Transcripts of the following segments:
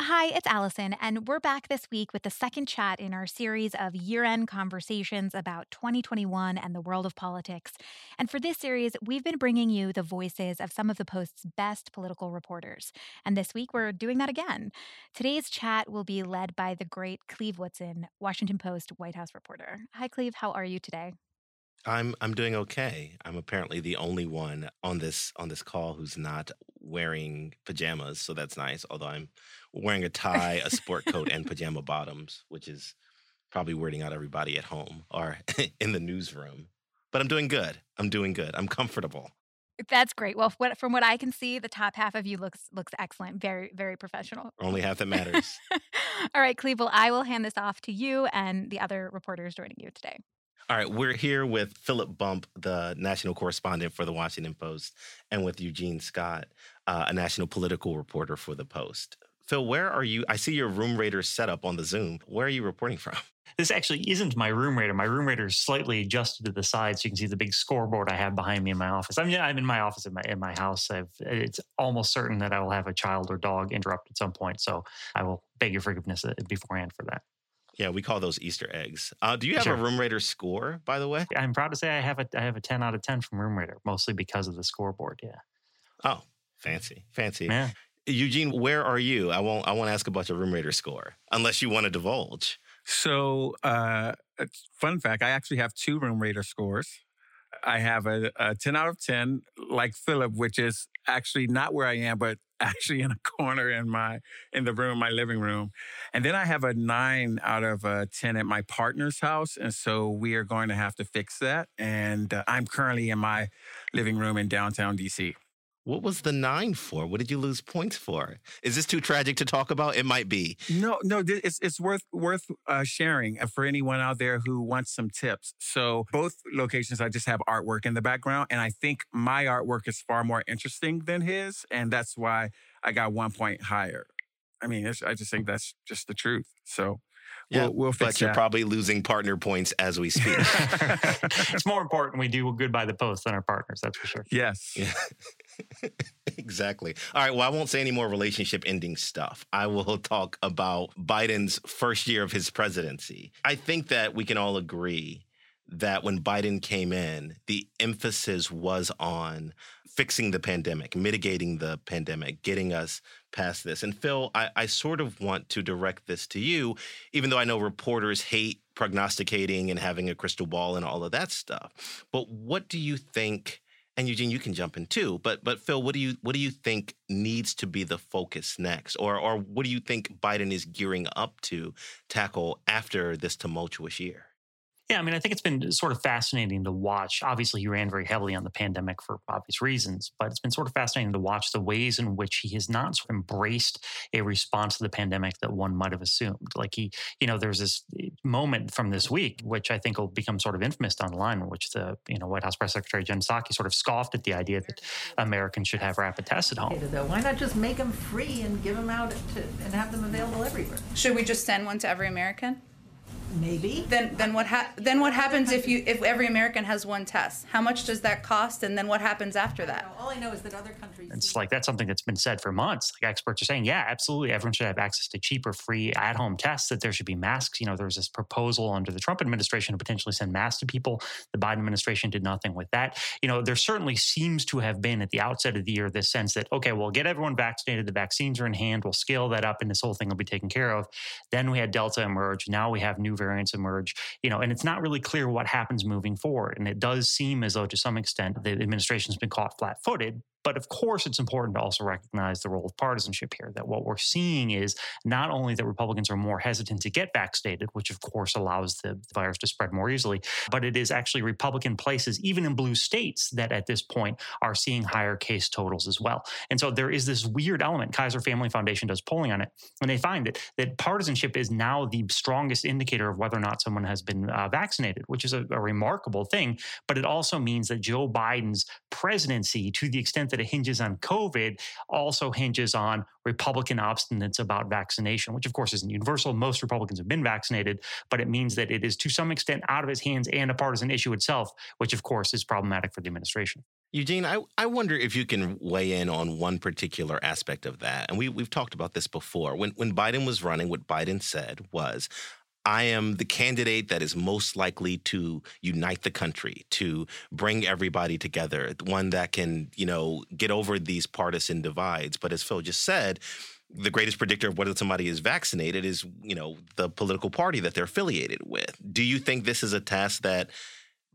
Hi, it's Allison, and we're back this week with the second chat in our series of year end conversations about 2021 and the world of politics. And for this series, we've been bringing you the voices of some of the Post's best political reporters. And this week, we're doing that again. Today's chat will be led by the great Cleve Wootson, Washington Post White House reporter. Hi, Cleve, how are you today? I'm I'm doing okay. I'm apparently the only one on this on this call who's not wearing pajamas, so that's nice. Although I'm wearing a tie, a sport coat, and pajama bottoms, which is probably weirding out everybody at home or in the newsroom. But I'm doing good. I'm doing good. I'm comfortable. That's great. Well, from what I can see, the top half of you looks looks excellent. Very very professional. Only half that matters. All right, Cleveland. I will hand this off to you and the other reporters joining you today. All right, we're here with Philip Bump, the national correspondent for the Washington Post, and with Eugene Scott, uh, a national political reporter for the Post. Phil, where are you? I see your room rater setup on the Zoom. Where are you reporting from? This actually isn't my room rater. My room rater is slightly adjusted to the side, so you can see the big scoreboard I have behind me in my office. I mean, I'm in my office in my in my house. I've, it's almost certain that I will have a child or dog interrupt at some point, so I will beg your forgiveness uh, beforehand for that. Yeah, we call those Easter eggs. Uh, do you have sure. a Room Rater score, by the way? I'm proud to say I have a I have a 10 out of 10 from Room Rater, mostly because of the scoreboard. Yeah. Oh, fancy, fancy. Yeah. Eugene, where are you? I won't. I won't ask about your Room Rater score unless you want to divulge. So, uh, fun fact: I actually have two Room Rater scores. I have a, a 10 out of 10, like Philip, which is actually not where I am, but actually in a corner in my in the room, my living room. And then I have a nine out of a ten at my partner's house, and so we are going to have to fix that. And uh, I'm currently in my living room in downtown DC. What was the nine for? What did you lose points for? Is this too tragic to talk about? It might be. No, no, it's it's worth worth uh, sharing uh, for anyone out there who wants some tips. So both locations, I just have artwork in the background, and I think my artwork is far more interesting than his, and that's why I got one point higher. I mean, I just think that's just the truth. So yeah, we'll, we'll fix but you're probably losing partner points as we speak. it's more important we do good by the post than our partners. That's for sure. Yes. Yeah. exactly. All right. Well, I won't say any more relationship ending stuff. I will talk about Biden's first year of his presidency. I think that we can all agree that when Biden came in, the emphasis was on fixing the pandemic, mitigating the pandemic, getting us past this. And Phil, I, I, sort of want to direct this to you, even though I know reporters hate prognosticating and having a crystal ball and all of that stuff. But what do you think? And Eugene, you can jump in too. But but Phil, what do you what do you think needs to be the focus next, or or what do you think Biden is gearing up to tackle after this tumultuous year? Yeah, I mean, I think it's been sort of fascinating to watch. Obviously, he ran very heavily on the pandemic for obvious reasons, but it's been sort of fascinating to watch the ways in which he has not sort of embraced a response to the pandemic that one might have assumed. Like he, you know, there's this eh, moment from this week, which I think will become sort of infamous down the line, in which the, you know, White House Press Secretary Jen Psaki sort of scoffed at the idea that Americans should have rapid tests at home. Why not just make them free and give them out to, and have them available everywhere? Should we just send one to every American? Maybe. Then then what ha- then what happens if you if every American has one test? How much does that cost and then what happens after that? All I know is that other countries It's like that's something that's been said for months. Like experts are saying, yeah, absolutely everyone should have access to cheaper free at-home tests that there should be masks. You know, there was this proposal under the Trump administration to potentially send masks to people. The Biden administration did nothing with that. You know, there certainly seems to have been at the outset of the year this sense that okay, we'll get everyone vaccinated, the vaccines are in hand, we'll scale that up and this whole thing will be taken care of. Then we had Delta emerge, now we have new variants emerge you know, and it's not really clear what happens moving forward. And it does seem as though, to some extent, the administration has been caught flat-footed But of course, it's important to also recognize the role of partisanship here. That what we're seeing is not only that Republicans are more hesitant to get vaccinated, which of course allows the virus to spread more easily, but it is actually Republican places, even in blue states, that at this point are seeing higher case totals as well. And so there is this weird element. Kaiser Family Foundation does polling on it, and they find that that partisanship is now the strongest indicator of whether or not someone has been uh, vaccinated, which is a, a remarkable thing. But it also means that Joe Biden's presidency, to the extent that it hinges on COVID, also hinges on Republican obstinance about vaccination, which of course isn't universal. Most Republicans have been vaccinated, but it means that it is to some extent out of his hands and a partisan issue itself, which of course is problematic for the administration. Eugene, I, I wonder if you can weigh in on one particular aspect of that. And we, we've talked about this before. When, when Biden was running, what Biden said was, I am the candidate that is most likely to unite the country, to bring everybody together, one that can, you know, get over these partisan divides. But as Phil just said, the greatest predictor of whether somebody is vaccinated is, you know, the political party that they're affiliated with. Do you think this is a task that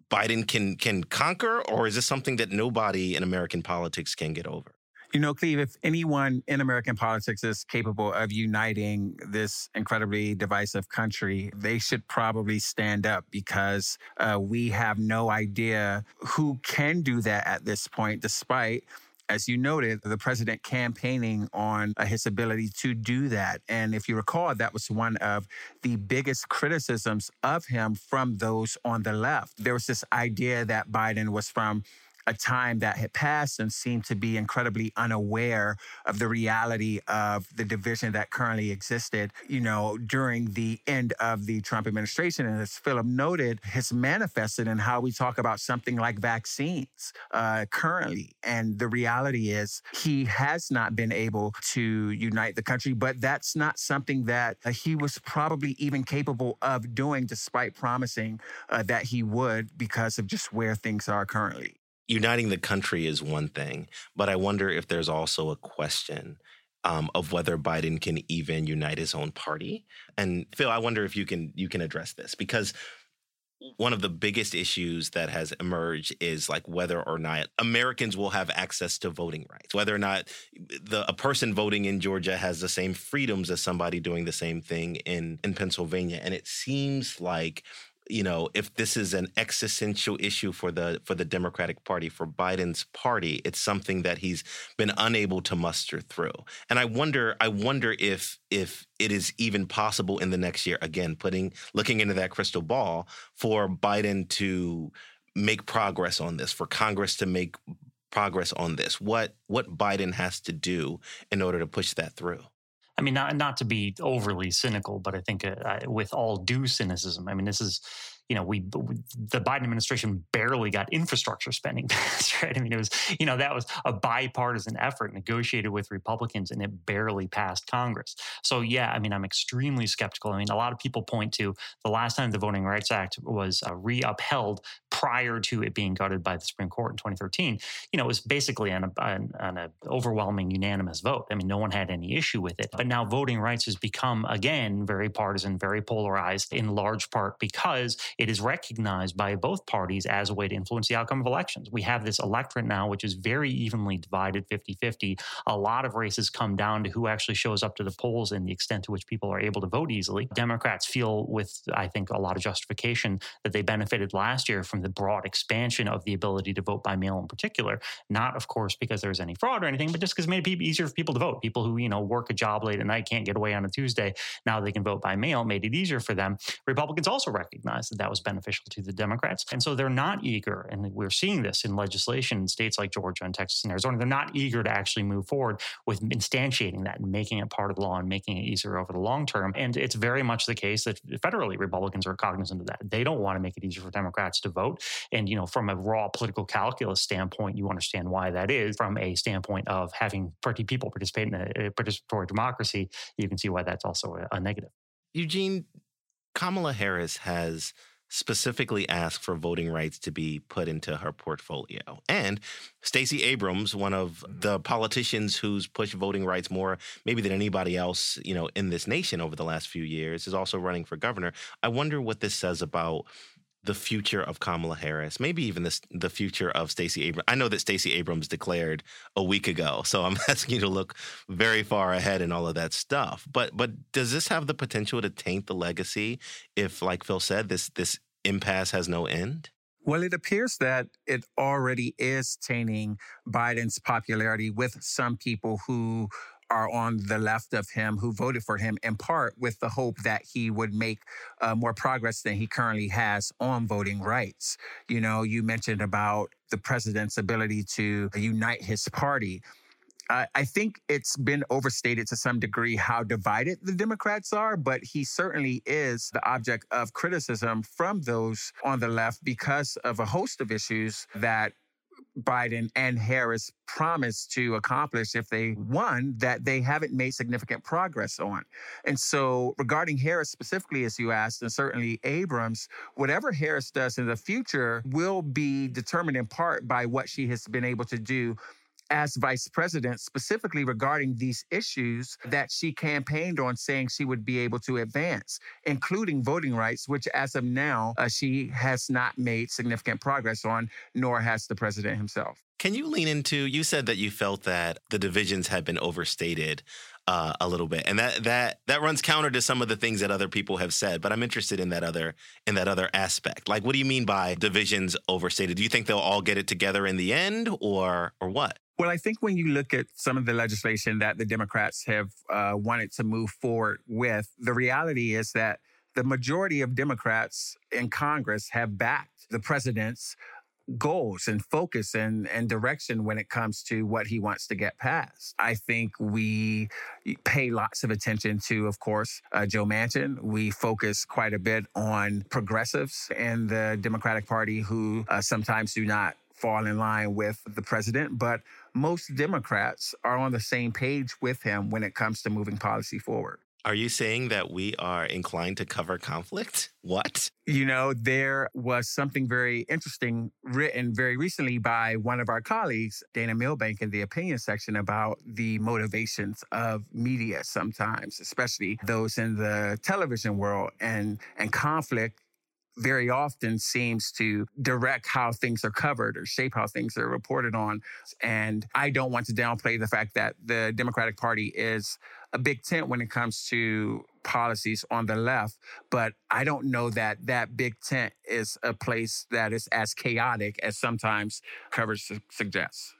Biden can can conquer, or is this something that nobody in American politics can get over? You know, Cleve, if anyone in American politics is capable of uniting this incredibly divisive country, they should probably stand up because uh, we have no idea who can do that at this point, despite as you noted, the president campaigning on uh, his ability to do that. And if you recall, that was one of the biggest criticisms of him from those on the left. There was this idea that Biden was from a time that had passed and seemed to be incredibly unaware of the reality of the division that currently existed, you know, during the end of the Trump administration. And as Philip noted, has manifested in how we talk about something like vaccines uh, currently. And the reality is he has not been able to unite the country, but that's not something that uh, he was probably even capable of doing, despite promising uh, that he would because of just where things are currently uniting the country is one thing, but I wonder if there's also a question um, of whether Biden can even unite his own party. And Phil, I wonder if you can you can address this because one of the biggest issues that has emerged is like whether or not Americans will have access to voting rights, whether or not the a person voting in Georgia has the same freedoms as somebody doing the same thing in in Pennsylvania. And it seems like you know, if this is an existential issue for the for the Democratic Party, for Biden's party, it's something that he's been unable to muster through. And I wonder, I wonder if if it is even possible in the next year, again, putting looking into that crystal ball, for Biden to make progress on this, for Congress to make progress on this. What what Biden has to do in order to push that through. I mean, not not to be overly cynical, but I think uh, with all due cynicism, I mean, this is you know, we, the Biden administration barely got infrastructure spending passed, right? I mean, it was, you know, that was a bipartisan effort negotiated with Republicans and it barely passed Congress. So, yeah, I mean, I'm extremely skeptical. I mean, a lot of people point to the last time the Voting Rights Act was uh, re upheld prior to it being gutted by the Supreme Court in 2013, you know, it was basically on an on a overwhelming unanimous vote. I mean, no one had any issue with it. But now voting rights has become, again, very partisan, very polarized, in large part because it is recognized by both parties as a way to influence the outcome of elections. We have this electorate now, which is very evenly divided 50 50. A lot of races come down to who actually shows up to the polls and the extent to which people are able to vote easily. Democrats feel, with I think a lot of justification, that they benefited last year from the broad expansion of the ability to vote by mail in particular. Not, of course, because there's any fraud or anything, but just because it made it easier for people to vote. People who, you know, work a job late at night, can't get away on a Tuesday, now they can vote by mail, made it easier for them. Republicans also recognized that that was beneficial to the Democrats. And so they're not eager, and we're seeing this in legislation in states like Georgia and Texas and Arizona. They're not eager to actually move forward with instantiating that and making it part of the law and making it easier over the long term. And it's very much the case that federally Republicans are cognizant of that. They don't want to make it easier for Democrats to vote. And, you know, from a raw political calculus standpoint, you understand why that is. From a standpoint of having party people participate in a participatory democracy, you can see why that's also a, a negative. Eugene, Kamala Harris has specifically asked for voting rights to be put into her portfolio. And Stacey Abrams, one of the politicians who's pushed voting rights more maybe than anybody else, you know, in this nation over the last few years, is also running for governor. I wonder what this says about the future of Kamala Harris, maybe even the, the future of Stacey Abrams. I know that Stacey Abrams declared a week ago, so I'm asking you to look very far ahead in all of that stuff. But but does this have the potential to taint the legacy if, like Phil said, this this impasse has no end? Well, it appears that it already is tainting Biden's popularity with some people who are on the left of him who voted for him in part with the hope that he would make uh, more progress than he currently has on voting rights. You know, you mentioned about the president's ability to unite his party. I think it's been overstated to some degree how divided the Democrats are, but he certainly is the object of criticism from those on the left because of a host of issues that Biden and Harris promised to accomplish if they won that they haven't made significant progress on. And so, regarding Harris specifically, as you asked, and certainly Abrams, whatever Harris does in the future will be determined in part by what she has been able to do as vice president, specifically regarding these issues that she campaigned on saying she would be able to advance, including voting rights, which as of now, uh, she has not made significant progress on, nor has the president himself. Can you lean into? You said that you felt that the divisions had been overstated uh, a little bit, and that that that runs counter to some of the things that other people have said. But I'm interested in that other in that other aspect. Like, what do you mean by divisions overstated? Do you think they'll all get it together in the end, or or what? Well, I think when you look at some of the legislation that the Democrats have uh, wanted to move forward with, the reality is that the majority of Democrats in Congress have backed the president's goals and focus and, and direction when it comes to what he wants to get passed. I think we pay lots of attention to, of course, uh, Joe Manchin. We focus quite a bit on progressives in the Democratic Party who uh, sometimes do not fall in line with the president, but most Democrats are on the same page with him when it comes to moving policy forward. Are you saying that we are inclined to cover conflict? What? You know, there was something very interesting written very recently by one of our colleagues, Dana Milbank, in the opinion section about the motivations of media sometimes, especially those in the television world and, and conflict very often seems to direct how things are covered or shape how things are reported on. And I don't want to downplay the fact that the Democratic Party is a big tent when it comes to policies on the left, but I don't know that that big tent is a place that is as chaotic as sometimes coverage su- suggests.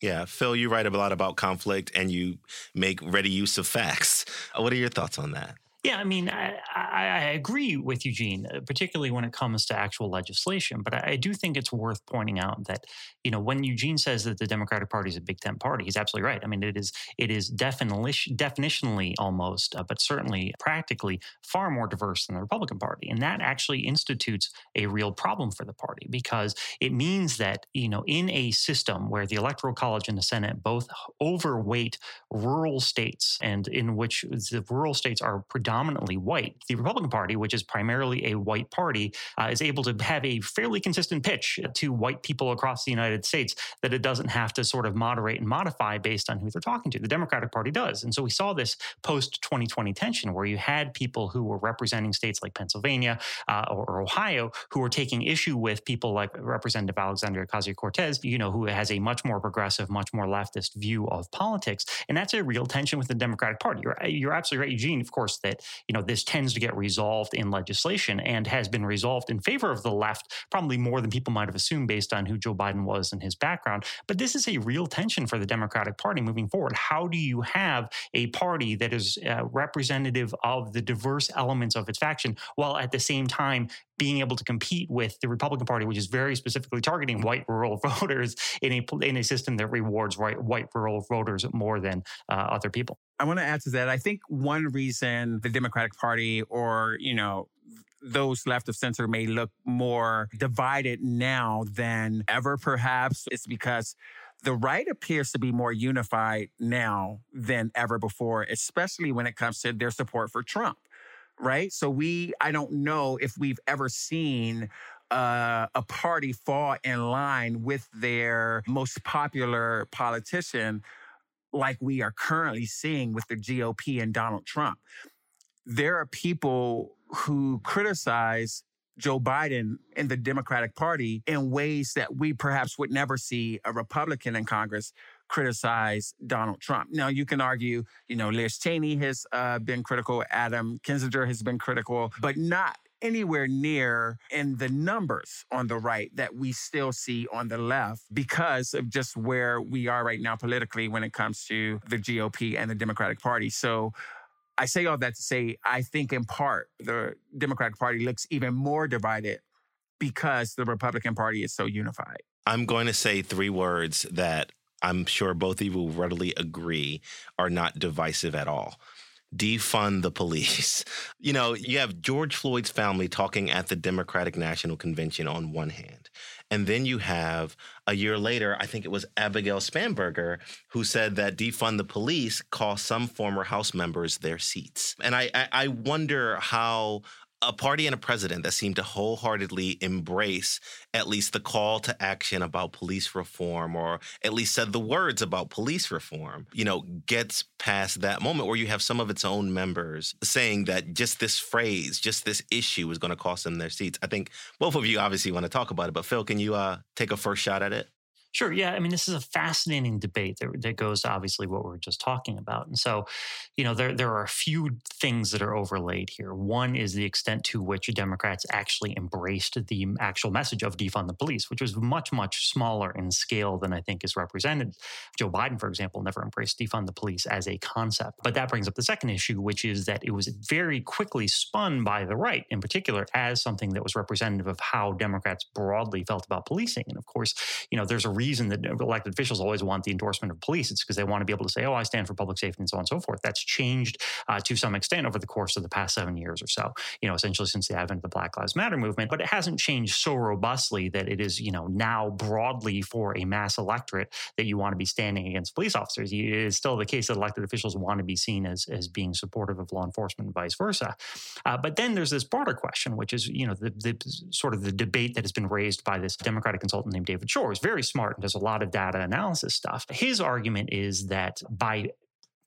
Yeah, Phil, you write a lot about conflict and you make ready use of facts. What are your thoughts on that? Yeah, I mean, I, I, agree with Eugene, uh, particularly when it comes to actual legislation. But I, do think it's worth pointing out that you know when Eugene says that the Democratic Party is a big tent party, he's absolutely right. I mean, it is it is definition, definitionally almost, uh, but certainly practically far more diverse than the Republican Party, and that actually institutes a real problem for the party because it means that you know in a system where the Electoral College and the Senate both overweight rural states, and in which the rural states are predominantly predominantly white. The Republican Party, which is primarily a white party, uh, is able to have a fairly consistent pitch to white people across the United States that it doesn't have to sort of moderate and modify based on who they're talking to. The Democratic Party does. And so we saw this post 2020 tension where you had people who were representing states like Pennsylvania uh, or, or, Ohio who were taking issue with people like Representative Alexandria Ocasio Cortez, you know, who has a much more progressive, much more leftist view of politics. And that's a real tension with the Democratic Party. You're, you're absolutely right, Eugene, of course, that you know, this tends to get resolved in legislation and has been resolved in favor of the left, probably more than people might have assumed based on who Joe Biden was and his background. But this is a real tension for the Democratic Party moving forward. How do you have a party that is uh, representative of the diverse elements of its faction while at the same time being able to compete with the Republican Party, which is very specifically targeting white rural voters in a in a system that rewards white white rural voters more than uh, other people. I want to add to that. I think one reason the Democratic Party or, you know, those left of center may look more divided now than ever, perhaps, is because the right appears to be more unified now than ever before, especially when it comes to their support for Trump, right? So, we, I don't know if we've ever seen uh, a party fall in line with their most popular politician like we are currently seeing with the GOP and Donald Trump. There are people who criticize Joe Biden and the Democratic Party in ways that we perhaps would never see a Republican in Congress criticize Donald Trump. Now, you can argue, you know, Liz Cheney has uh, been critical, Adam Kinzinger has been critical, but not anywhere near in the numbers on the right that we still see on the left because of just where we are right now politically when it comes to the GOP and the Democratic Party. So I say all that to say, I think in part the Democratic Party looks even more divided because the Republican Party is so unified. I'm going to say three words that I'm sure both of you will readily agree are not divisive at all defund the police. You know, you have George Floyd's family talking at the Democratic National Convention on one hand. And then you have a year later, I think it was Abigail Spanberger who said that defund the police cost some former House members their seats. And I, I, I wonder how a party and a president that seem to wholeheartedly embrace at least the call to action about police reform or at least said the words about police reform, you know, gets past that moment where you have some of its own members saying that just this phrase, just this issue is going to cost them their seats. I think both of you obviously want to talk about it, but Phil, can you uh, take a first shot at it? Sure. Yeah. I mean, this is a fascinating debate that, that goes obviously what we are just talking about. And so, you know, there, there are a few things that are overlaid here. One is the extent to which Democrats actually embraced the actual message of defund the police, which was much, much smaller in scale than I think is represented. Joe Biden, for example, never embraced defund the police as a concept. But that brings up the second issue, which is that it was very quickly spun by the right in particular as something that was representative of how Democrats broadly felt about policing. And of course, you know, there's a reason that elected officials always want the endorsement of police. It's because they want to be able to say, oh, I stand for public safety and so on and so forth. That's changed uh, to some extent over the course of the past seven years or so, you know, essentially since the advent of the Black Lives Matter movement. But it hasn't changed so robustly that it is, you know, now broadly for a mass electorate that you want to be standing against police officers. It is still the case that elected officials want to be seen as, as being supportive of law enforcement and vice versa. Uh, but then there's this broader question, which is, you know, the, the sort of the debate that has been raised by this Democratic consultant named David Shor. very smart does a lot of data analysis stuff. His argument is that by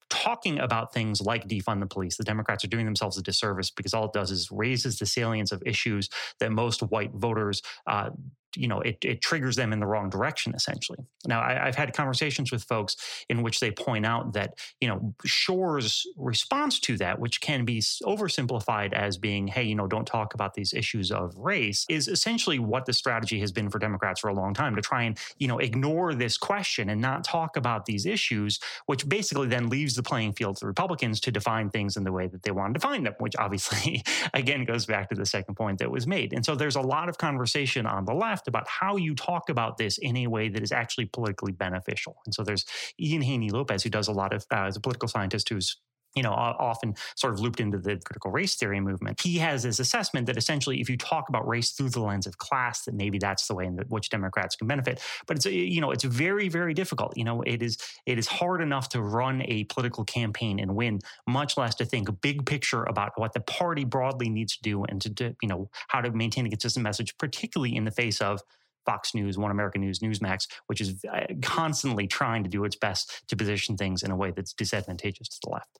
talking about things like defund the police, the Democrats are doing themselves a disservice because all it does is raises the salience of issues that most white voters uh, you know it, it triggers them in the wrong direction essentially. Now I, have had conversations with folks in which they point out that you know Shor's response to that which can be oversimplified as being hey you know don't talk about these issues of race is essentially what the strategy has been for democrats for a long time to try and you know ignore this question and not talk about these issues which basically then leaves the playing field to republicans to define things in the way that they want to define them which obviously again goes back to the second point that was made. And so there's a lot of conversation on the left left about how you talk about this in a way that is actually politically beneficial. And so there's Ian Haney Lopez, who does a lot of, uh, as a political scientist who's you know, often sort of looped into the critical race theory movement. He has this assessment that essentially, if you talk about race through the lens of class, that maybe that's the way in which Democrats can benefit. But it's you know, it's very, very difficult. You know, it is it is hard enough to run a political campaign and win, much less to think big picture about what the party broadly needs to do and to do, you know how to maintain a consistent message, particularly in the face of Fox News, One American News, Newsmax, which is uh, constantly trying to do its best to position things in a way that's disadvantageous to the left.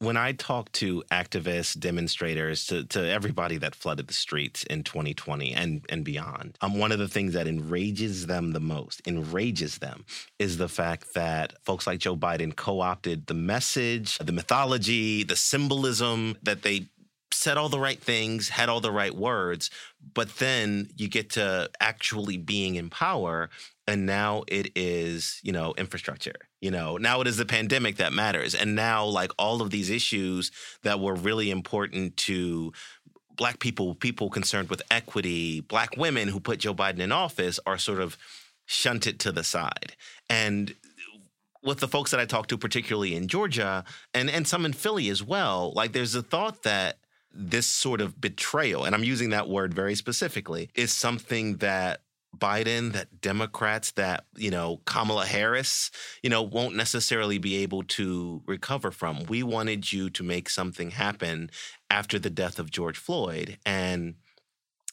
when I talk to activists, demonstrators, to, to everybody that flooded the streets in 2020 and, and beyond, um, one of the things that enrages them the most, enrages them, is the fact that folks like Joe Biden co opted the message, the mythology, the symbolism that they said all the right things, had all the right words, but then you get to actually being in power and now it is you know infrastructure you know now it is the pandemic that matters. And now like all of these issues that were really important to black people people concerned with equity black women who put joe biden in office are sort of shunted to the side. And with the folks that i talked to particularly in georgia and and some in philly as well like there's a thought that this sort of betrayal, and I'm using that word very specifically, is something that Biden, that Democrats, that, you know, Kamala Harris, you know, won't necessarily be able to recover from. We wanted you to make something happen after the death of George Floyd. And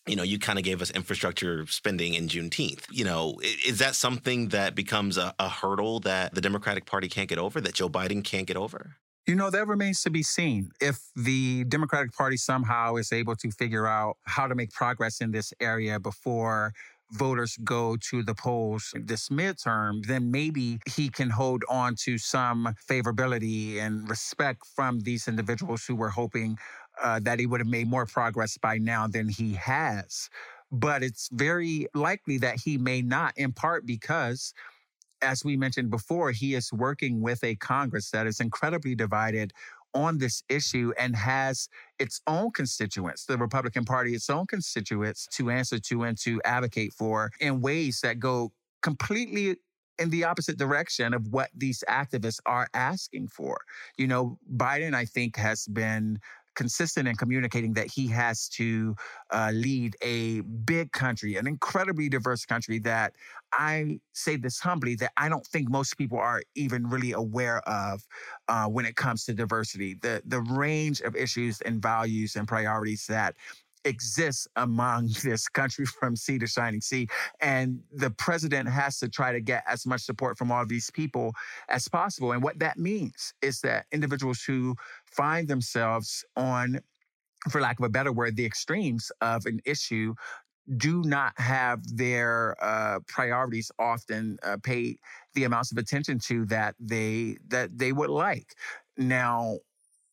you know, you kind of gave us infrastructure spending in Juneteenth. You know, is that something that becomes a, a, hurdle that the Democratic Party can't get over, that Joe Biden can't get over? You know, that remains to be seen. If the Democratic Party somehow is able to figure out how to make progress in this area before voters go to the polls this midterm, then maybe he can hold on to some favorability and respect from these individuals who were hoping uh, that he would have made more progress by now than he has. But it's very likely that he may not, in part because as we mentioned before, he is working with a Congress that is incredibly divided on this issue and has its own constituents, the Republican Party, its own constituents to answer to and to advocate for in ways that go completely in the opposite direction of what these activists are asking for. You know, Biden, I think, has been consistent in communicating that he has to uh, lead a big country, an incredibly diverse country that I say this humbly that I don't think most people are even really aware of uh, when it comes to diversity. The the range of issues and values and priorities that exists among this country from sea to shining sea. And the president has to try to get as much support from all these people as possible. And what that means is that individuals who find themselves on, for lack of a better word, the extremes of an issue do not have their uh, priorities often uh, paid the amounts of attention to that they that they would like. Now,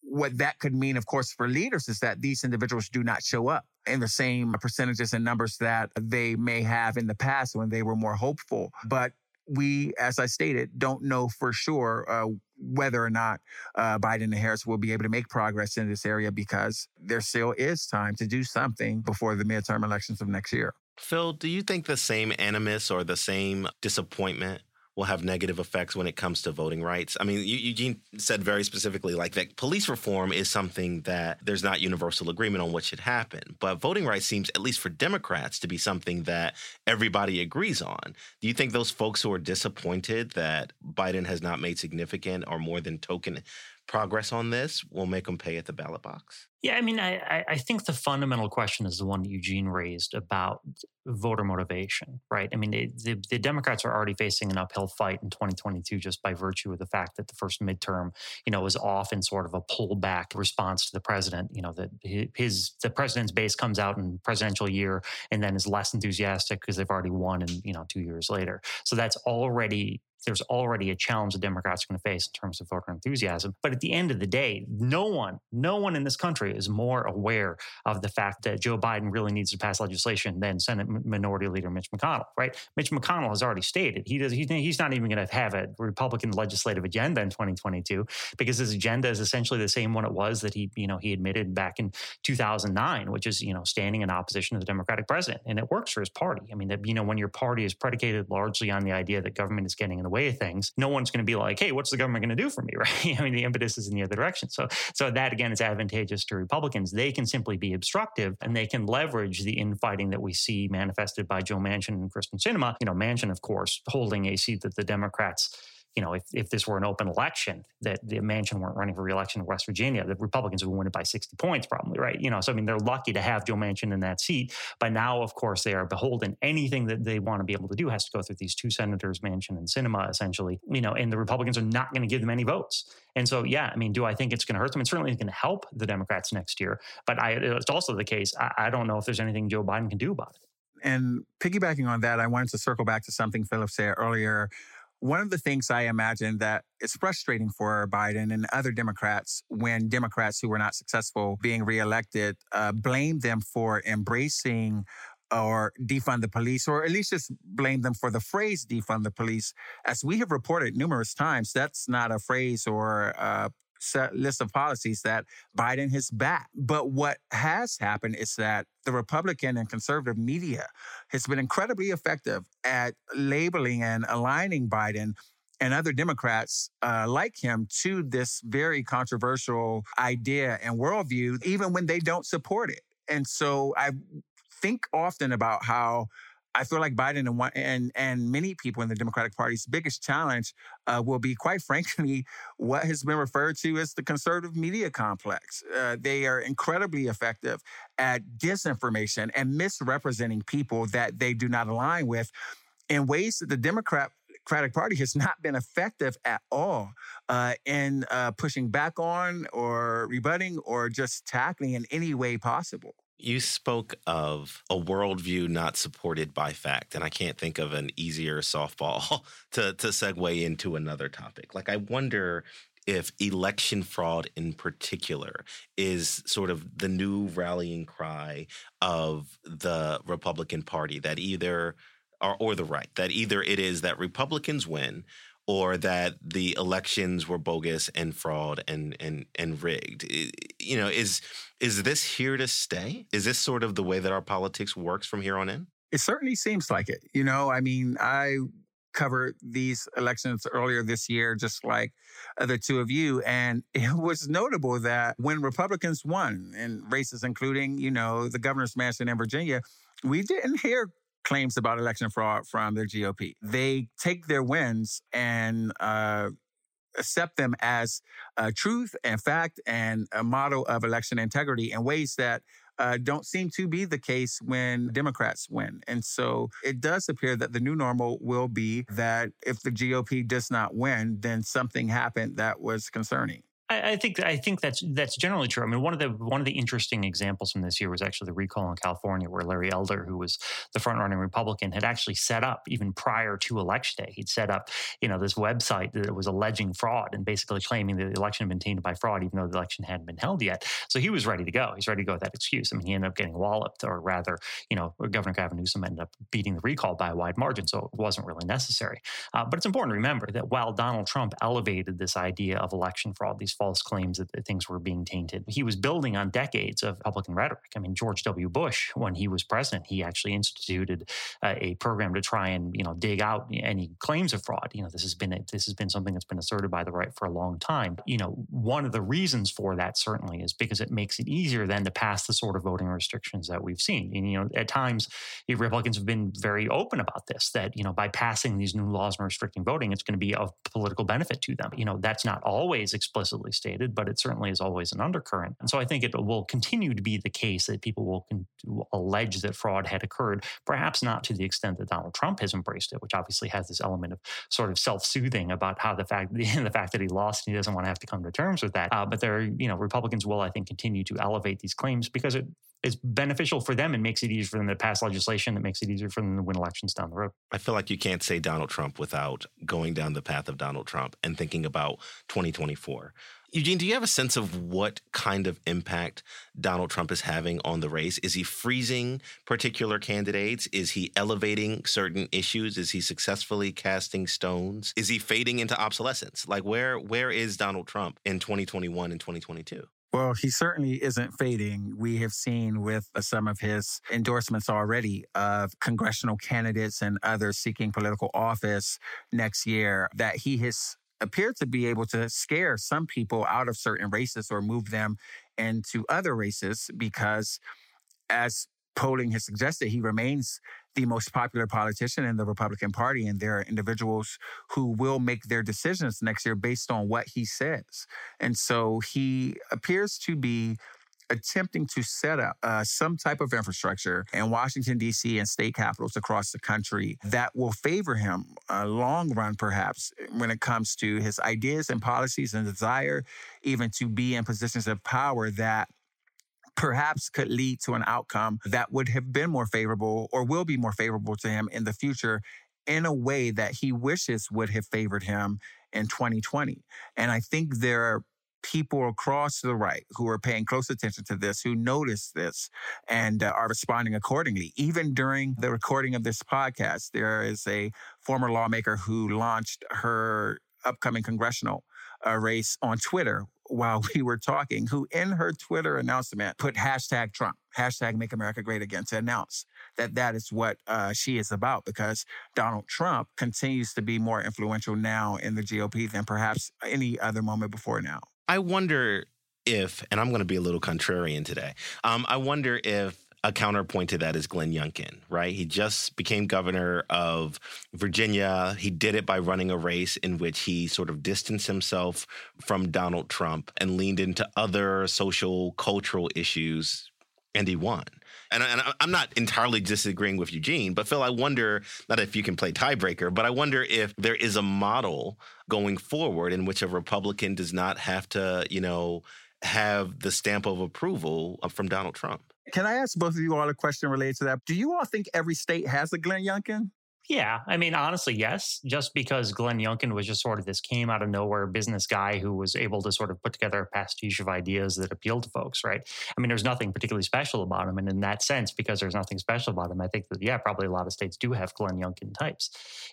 what that could mean, of course, for leaders is that these individuals do not show up in the same percentages and numbers that they may have in the past when they were more hopeful. But we, as I stated, don't know for sure uh, whether or not uh, Biden and Harris will be able to make progress in this area because there still is time to do something before the midterm elections of next year. Phil, do you think the same animus or the same disappointment will have negative effects when it comes to voting rights. I mean, Eugene said very specifically like that police reform is something that there's not universal agreement on what should happen. But voting rights seems, at least for Democrats, to be something that everybody agrees on. Do you think those folks who are disappointed that Biden has not made significant or more than token progress on this will make them pay at the ballot box? Yeah, I mean, I, I think the fundamental question is the one that Eugene raised about voter motivation, right? I mean, the, the Democrats are already facing an uphill fight in 2022 just by virtue of the fact that the first midterm, you know, was often sort of a pullback response to the president. You know, that his the president's base comes out in presidential year and then is less enthusiastic because they've already won, and you know, two years later. So that's already there's already a challenge the Democrats are going to face in terms of voter enthusiasm. But at the end of the day, no one, no one in this country is more aware of the fact that Joe Biden really needs to pass legislation than Senate Minority Leader Mitch McConnell, right? Mitch McConnell has already stated he does, he's not even going to have a Republican legislative agenda in 2022 because his agenda is essentially the same one it was that he, you know, he admitted back in 2009, which is, you know, standing in opposition to the Democratic president. And it works for his party. I mean, that, you know, when your party is predicated largely on the idea that government is getting in the way of things, no one's going to be like, hey, what's the government going to do for me, right? I mean, the impetus is in the other direction. So, so that again is advantageous to Republicans. They can simply be obstructive and they can leverage the infighting that we see manifested by Joe Manchin and Kyrsten Sinema. You know, Manchin, of course, holding a seat that the Democrats you know, if, if this were an open election, that the Manchin weren't running for reelection in West Virginia, the Republicans would win it by 60 points, probably, right? You know, so I mean, they're lucky to have Joe Manchin in that seat. But now, of course, they are beholden. Anything that they want to be able to do has to go through these two senators, Manchin and Sinema, essentially, you know, and the Republicans are not going to give them any votes. And so, yeah, I mean, do I think it's going to hurt them? It certainly is going to help the Democrats next year. But I, it's also the case, I, I don't know if there's anything Joe Biden can do about it. And piggybacking on that, I wanted to circle back to something Philip said earlier one of the things I imagine that is frustrating for Biden and other Democrats when Democrats who were not successful being reelected uh, blame them for embracing or defund the police, or at least just blame them for the phrase defund the police. As we have reported numerous times, that's not a phrase or a list of policies that Biden has backed. But what has happened is that the Republican and conservative media has been incredibly effective at labeling and aligning Biden and other Democrats uh, like him to this very controversial idea and worldview, even when they don't support it. And so I think often about how I feel like Biden and one, and and many people in the Democratic Party's biggest challenge uh, will be, quite frankly, what has been referred to as the conservative media complex. Uh, they are incredibly effective at disinformation and misrepresenting people that they do not align with in ways that the Democrat Democratic Party has not been effective at all uh, in uh, pushing back on or rebutting or just tackling in any way possible. You spoke of a worldview not supported by fact, and I can't think of an easier softball to, to segue into another topic. Like, I wonder if election fraud in particular is sort of the new rallying cry of the Republican Party that either or, or the right that either it is that Republicans win or that the elections were bogus and fraud and and and rigged. You know, is is this here to stay? Is this sort of the way that our politics works from here on in? It certainly seems like it. You know, I mean, I covered these elections earlier this year, just like the two of you. And it was notable that when Republicans won in races, including, you know, the governor's mansion in Virginia, we didn't hear claims about election fraud from the GOP. They take their wins and uh, accept them as uh, truth and fact and a model of election integrity in ways that uh, don't seem to be the case when Democrats win. And so it does appear that the new normal will be that if the GOP does not win, then something happened that was concerning. I, I, think I think that's that's generally true. I mean, one of the one of the interesting examples from this year was actually the recall in California, where Larry Elder, who was the front running Republican, had actually set up even prior to election day. He'd set up, you know, this website that was alleging fraud and basically claiming that the election had been tainted by fraud, even though the election hadn't been held yet. So he was ready to go. He's ready to go with that excuse. I mean, he ended up getting walloped, or rather, you know, Governor Gavin Newsom ended up beating the recall by a wide margin, so it wasn't really necessary. Uh, but it's important to remember that while Donald Trump elevated this idea of election fraud, these false claims that, things were being tainted. He was building on decades of Republican rhetoric. I mean, George W. Bush, when he was president, he actually instituted uh, a program to try and you know dig out any claims of fraud. You know, this has been a, this has been something that's been asserted by the right for a long time. You know, one of the reasons for that certainly is because it makes it easier then to pass the sort of voting restrictions that we've seen. And you know, at times Republicans have been very open about this. That you know, by passing these new laws and restricting voting, it's going to be of political benefit to them. You know, that's not always explicitly stated but it certainly is always an undercurrent. And so I think it will continue to be the case that people will con- allege that fraud had occurred, perhaps not to the extent that Donald Trump has embraced it, which obviously has this element of sort of self-soothing about how the fact the fact that he lost and he doesn't want to have to come to terms with that. Uh, but there, you know, Republicans will, I think, continue to elevate these claims because it is beneficial for them and makes it easier for them to pass legislation that makes it easier for them to win elections down the road. I feel like you can't say Donald Trump without going down the path of Donald Trump and thinking about 2024. Eugene, do you have a sense of what kind of impact Donald Trump is having on the race? Is he freezing particular candidates? Is he elevating certain issues? Is he successfully casting stones? Is he fading into obsolescence? Like where where is Donald Trump in 2021 and 2022? Well, he certainly isn't fading. We have seen with uh, some of his endorsements already of congressional candidates and others seeking political office next year that he has appeared to be able to scare some people out of certain races or move them into other races because, as polling has suggested, he remains the most popular politician in the Republican Party. And there are individuals who will make their decisions next year based on what he says. And so he appears to be attempting to set up uh, some type of infrastructure in Washington, D.C. and state capitals across the country that will favor him a long run, perhaps, when it comes to his ideas and policies and desire even to be in positions of power that perhaps could lead to an outcome that would have been more favorable or will be more favorable to him in the future in a way that he wishes would have favored him in 2020. And I think there are people across the right who are paying close attention to this, who notice this and uh, are responding accordingly. Even during the recording of this podcast, there is a former lawmaker who launched her upcoming congressional uh, race on Twitter while we were talking, who in her Twitter announcement put hashtag Trump, hashtag make America great again to announce that that is what uh, she is about because Donald Trump continues to be more influential now in the GOP than perhaps any other moment before now. I wonder if, and I'm going to be a little contrarian today, um, I wonder if a counterpoint to that is Glenn Youngkin, right? He just became governor of Virginia. He did it by running a race in which he sort of distanced himself from Donald Trump and leaned into other social, cultural issues, and he won. And, and I'm not entirely disagreeing with Eugene, but Phil, I wonder not if you can play tiebreaker, but I wonder if there is a model going forward in which a Republican does not have to, you know, have the stamp of approval from Donald Trump. Can I ask both of you all a question related to that? Do you all think every state has a Glenn Youngkin? Yeah, I mean, honestly, yes. Just because Glenn Youngkin was just sort of this came out of nowhere business guy who was able to sort of put together a pastiche of ideas that appealed to folks, right? I mean, there's nothing particularly special about him, and in that sense, because there's nothing special about him, I think that yeah, probably a lot of states do have Glenn Youngkin types.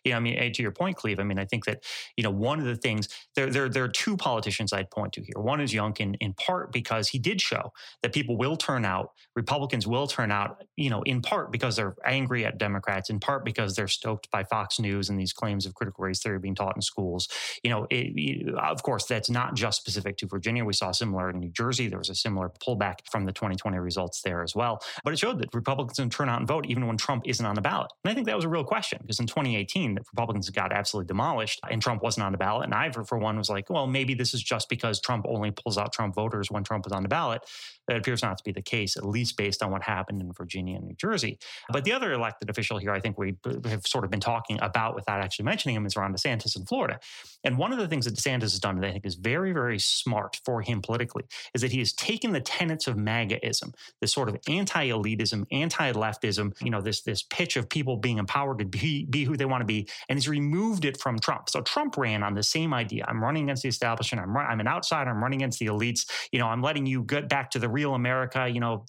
Know, I mean, to your point, Cleve. I mean, I think that you know one of the things there there there are two politicians I'd point to here. One is Youngkin, in part because he did show that people will turn out, Republicans will turn out, you know, in part because they're angry at Democrats, in part because they're by Fox News and these claims of critical race theory being taught in schools. You know, it, it, of course, that's not just specific to Virginia. We saw similar in New Jersey. There was a similar pullback from the 2020 results there as well. But it showed that Republicans can turn out and vote even when Trump isn't on the ballot. And I think that was a real question because in 2018, the Republicans got absolutely demolished and Trump wasn't on the ballot. And I, for one, was like, well, maybe this is just because Trump only pulls out Trump voters when Trump is on the ballot. That appears not to be the case, at least based on what happened in Virginia and New Jersey. But the other elected official here, I think we have sort of been talking about without actually mentioning him, is Ron DeSantis in Florida. And one of the things that DeSantis has done that I think is very, very smart for him politically is that he has taken the tenets of MAGAism, this sort of anti-elitism, anti-leftism, you know, this this pitch of people being empowered to be, be who they want to be, and he's removed it from Trump. So Trump ran on the same idea. I'm running against the establishment. I'm, I'm an outsider. I'm running against the elites. You know, I'm letting you get back to the real America, you know,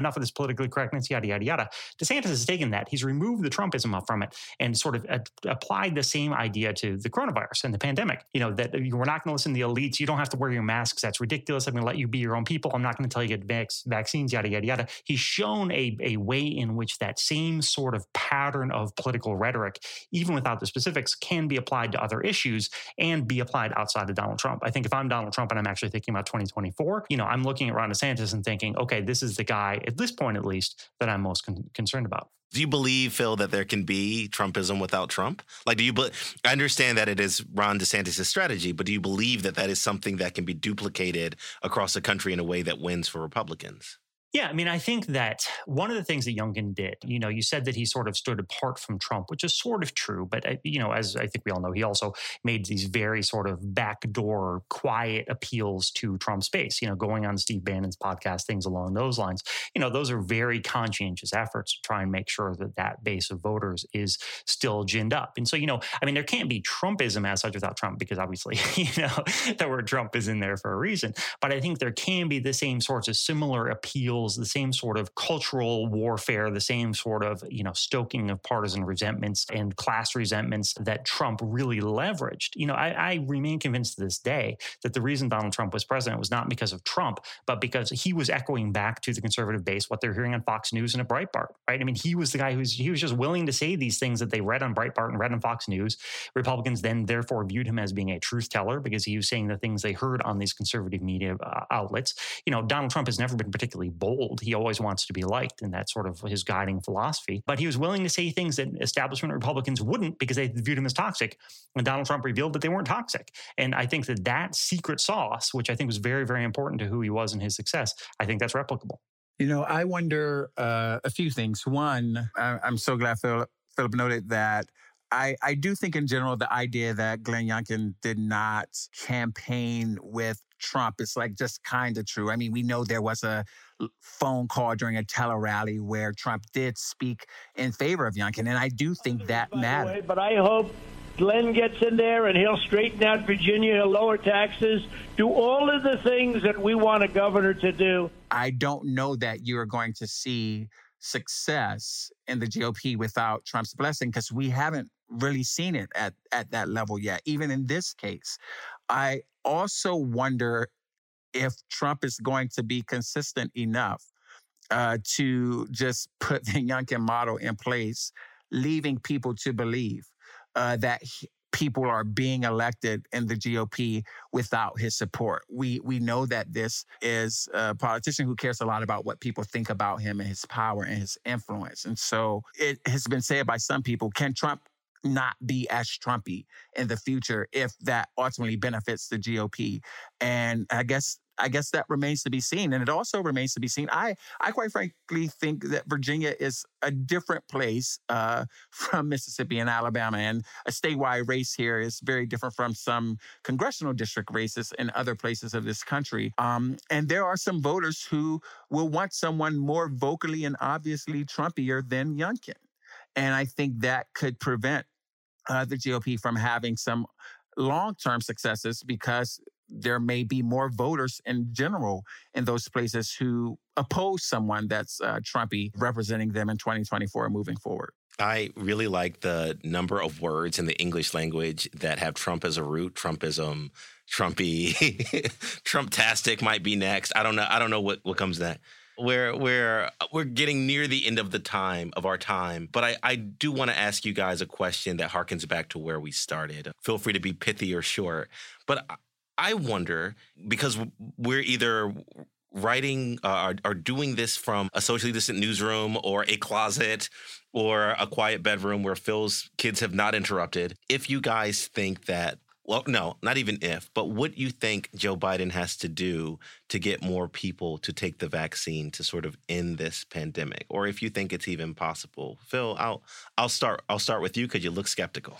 enough of this politically correctness, yada, yada, yada. DeSantis has taken that. He's removed the Trumpism from it and sort of applied the same idea to the coronavirus and the pandemic. You know, that we're not going to listen to the elites. You don't have to wear your masks. That's ridiculous. I'm going to let you be your own people. I'm not going to tell you get vac- vaccines, yada, yada, yada. He's shown a, a way in which that same sort of pattern of political rhetoric, even without the specifics, can be applied to other issues and be applied outside of Donald Trump. I think if I'm Donald Trump and I'm actually thinking about 2024, you know, I'm looking at Ron DeSantis and thinking, okay, this is the guy, at this point at least, that I'm most con- concerned about. Do you believe, Phil, that there can be Trumpism without Trump? Like, do you? Be- I understand that it is Ron DeSantis' strategy, but do you believe that that is something that can be duplicated across the country in a way that wins for Republicans? Yeah, I mean, I think that one of the things that Youngkin did, you know, you said that he sort of stood apart from Trump, which is sort of true. But, uh, you know, as I think we all know, he also made these very sort of backdoor, quiet appeals to Trump's base, you know, going on Steve Bannon's podcast, things along those lines. You know, those are very conscientious efforts to try and make sure that that base of voters is still ginned up. And so, you know, I mean, there can't be Trumpism as such without Trump because obviously, you know, the word Trump is in there for a reason. But I think there can be the same sorts of similar appeals the same sort of cultural warfare, the same sort of, you know, stoking of partisan resentments and class resentments that Trump really leveraged. You know, I, I remain convinced to this day that the reason Donald Trump was president was not because of Trump, but because he was echoing back to the conservative base what they're hearing on Fox News and at Breitbart, right? I mean, he was the guy who's he was just willing to say these things that they read on Breitbart and read on Fox News. Republicans then therefore viewed him as being a truth teller because he was saying the things they heard on these conservative media uh, outlets. You know, Donald Trump has never been particularly bold bold. He always wants to be liked, and that's sort of his guiding philosophy. But he was willing to say things that establishment Republicans wouldn't because they viewed him as toxic. And Donald Trump revealed that they weren't toxic. And I think that that secret sauce, which I think was very, very important to who he was and his success, I think that's replicable. You know, I wonder uh, a few things. One, I'm so glad Philip, Philip noted that I, I do think in general the idea that Glenn Youngkin did not campaign with Trump is like just kind of true. I mean, we know there was a phone call during a tele rally where Trump did speak in favor of Youngkin, and I do think that matters. But I hope Glenn gets in there and he'll straighten out Virginia, he'll lower taxes, do all of the things that we want a governor to do. I don't know that you're going to see success in the GOP without Trump's blessing because we haven't really seen it at, at that level yet, even in this case. I also wonder if Trump is going to be consistent enough uh, to just put the Youngkin model in place, leaving people to believe uh, that he, people are being elected in the GOP without his support. We we know that this is a politician who cares a lot about what people think about him and his power and his influence. And so it has been said by some people, can Trump not be as Trumpy in the future if that ultimately benefits the GOP? And I guess I guess that remains to be seen. And it also remains to be seen. I, I quite frankly think that Virginia is a different place uh, from Mississippi and Alabama. And a statewide race here is very different from some congressional district races in other places of this country. Um, and there are some voters who will want someone more vocally and obviously Trumpier than Youngkin. And I think that could prevent uh, the GOP from having some long term successes because there may be more voters in general in those places who oppose someone that's uh, Trumpy representing them in 2024 moving forward. I really like the number of words in the English language that have Trump as a root. Trumpism, Trumpy, Trumptastic might be next. I don't know. I don't know what, what comes next. We're we're we're getting near the end of the time of our time, but I, I do want to ask you guys a question that harkens back to where we started. Feel free to be pithy or short, but I wonder because we're either writing uh, or, doing this from a socially distant newsroom or a closet or a quiet bedroom where Phil's kids have not interrupted. If you guys think that, well, no, not even if, but what do you think Joe Biden has to do to get more people to take the vaccine to sort of end this pandemic, or if you think it's even possible. Phil, I'll I'll start I'll start with you because you look skeptical.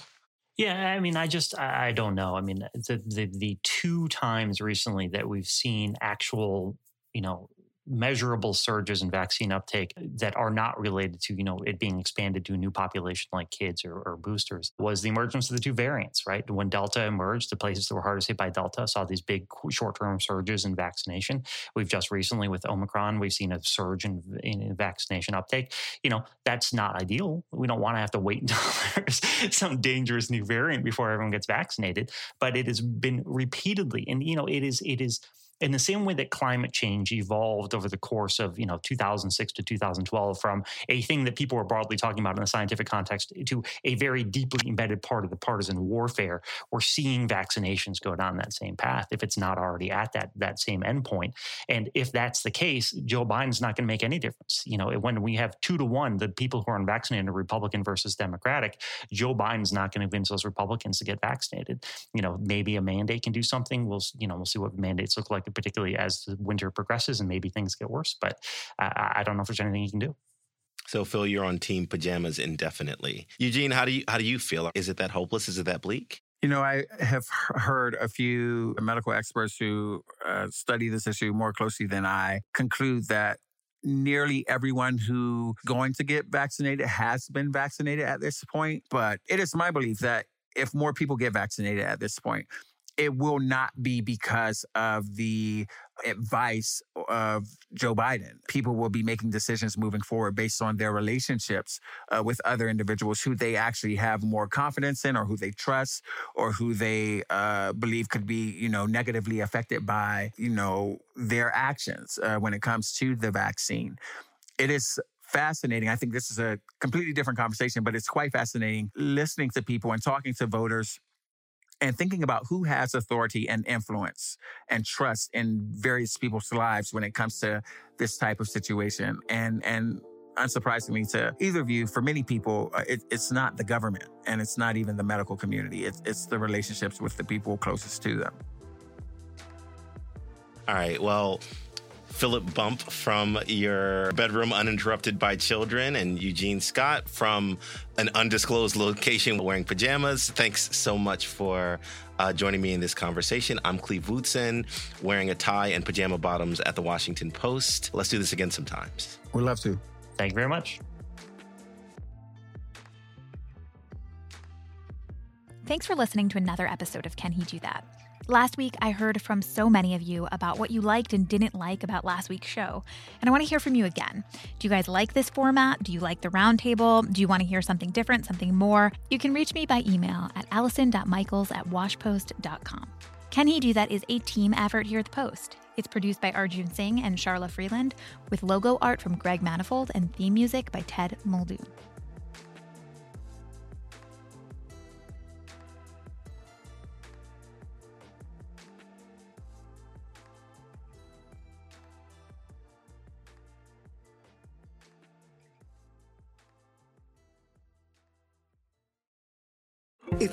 Yeah, I mean, I just I don't know. I mean, the the the two times recently that we've seen actual, you know, measurable surges in vaccine uptake that are not related to you know it being expanded to a new population like kids or, or, boosters was the emergence of the two variants right? When delta emerged the places that were hardest hit by delta saw these big short-term surges in vaccination. We've just recently with omicron we've seen a surge in, in vaccination uptake. You know that's not ideal. We don't want to have to wait until there's some dangerous new variant before everyone gets vaccinated but it has been repeatedly and you know it is it is in the same way that climate change evolved over the course of you know 2006 to 2012 from a thing that people were broadly talking about in the scientific context to a very deeply embedded part of the partisan warfare we're seeing vaccinations go down that same path if it's not already at that that same endpoint. And if that's the case joe biden's not going to make any difference. You know when we have two to one the people who are unvaccinated are republican versus democratic joe biden's not going to convince those republicans to get vaccinated. You know maybe a mandate can do something. We'll you know we'll see what mandates look like particularly as the winter progresses and maybe things get worse. But I, I don't know if there's anything you can do. So Phil, you're on team pajamas indefinitely. Eugene, how do you how do you feel? Is it that hopeless? Is it that bleak? You know, I have heard a few medical experts who uh, study this issue more closely than I conclude that nearly everyone who going to get vaccinated has been vaccinated at this point. But it is my belief that if more people get vaccinated at this point, it will not be because of the advice of Joe Biden. People will be making decisions moving forward based on their relationships uh, with other individuals who they actually have more confidence in or who they trust or who they uh, believe could be, you know, negatively affected by, you know, their actions uh, when it comes to the vaccine. It is fascinating. I think this is a completely different conversation, but it's quite fascinating listening to people and talking to voters and thinking about who has authority and influence and trust in various people's lives when it comes to this type of situation. And, and unsurprisingly to either of you, for many people, uh, it, it's not the government and it's not even the medical community. It's, it's the relationships with the people closest to them. All right. Well, Philip Bump from your bedroom uninterrupted by children, and Eugene Scott from an undisclosed location wearing pajamas. Thanks so much for uh, joining me in this conversation. I'm Cleve Wootson, wearing a tie and pajama bottoms at the Washington Post. Let's do this again sometimes. We'd love to. Thank you very much. Thanks for listening to another episode of Can He Do That? Last week, I heard from so many of you about what you liked and didn't like about last week's show. And I want to hear from you again. Do you guys like this format? Do you like the roundtable? Do you want to hear something different, something more? You can reach me by email at allison.michaels at washpost.com. Can He Do That is a team effort here at the Post. It's produced by Arjun Singh and Charla Freeland, with logo art from Greg Manifold and theme music by Ted Muldoon.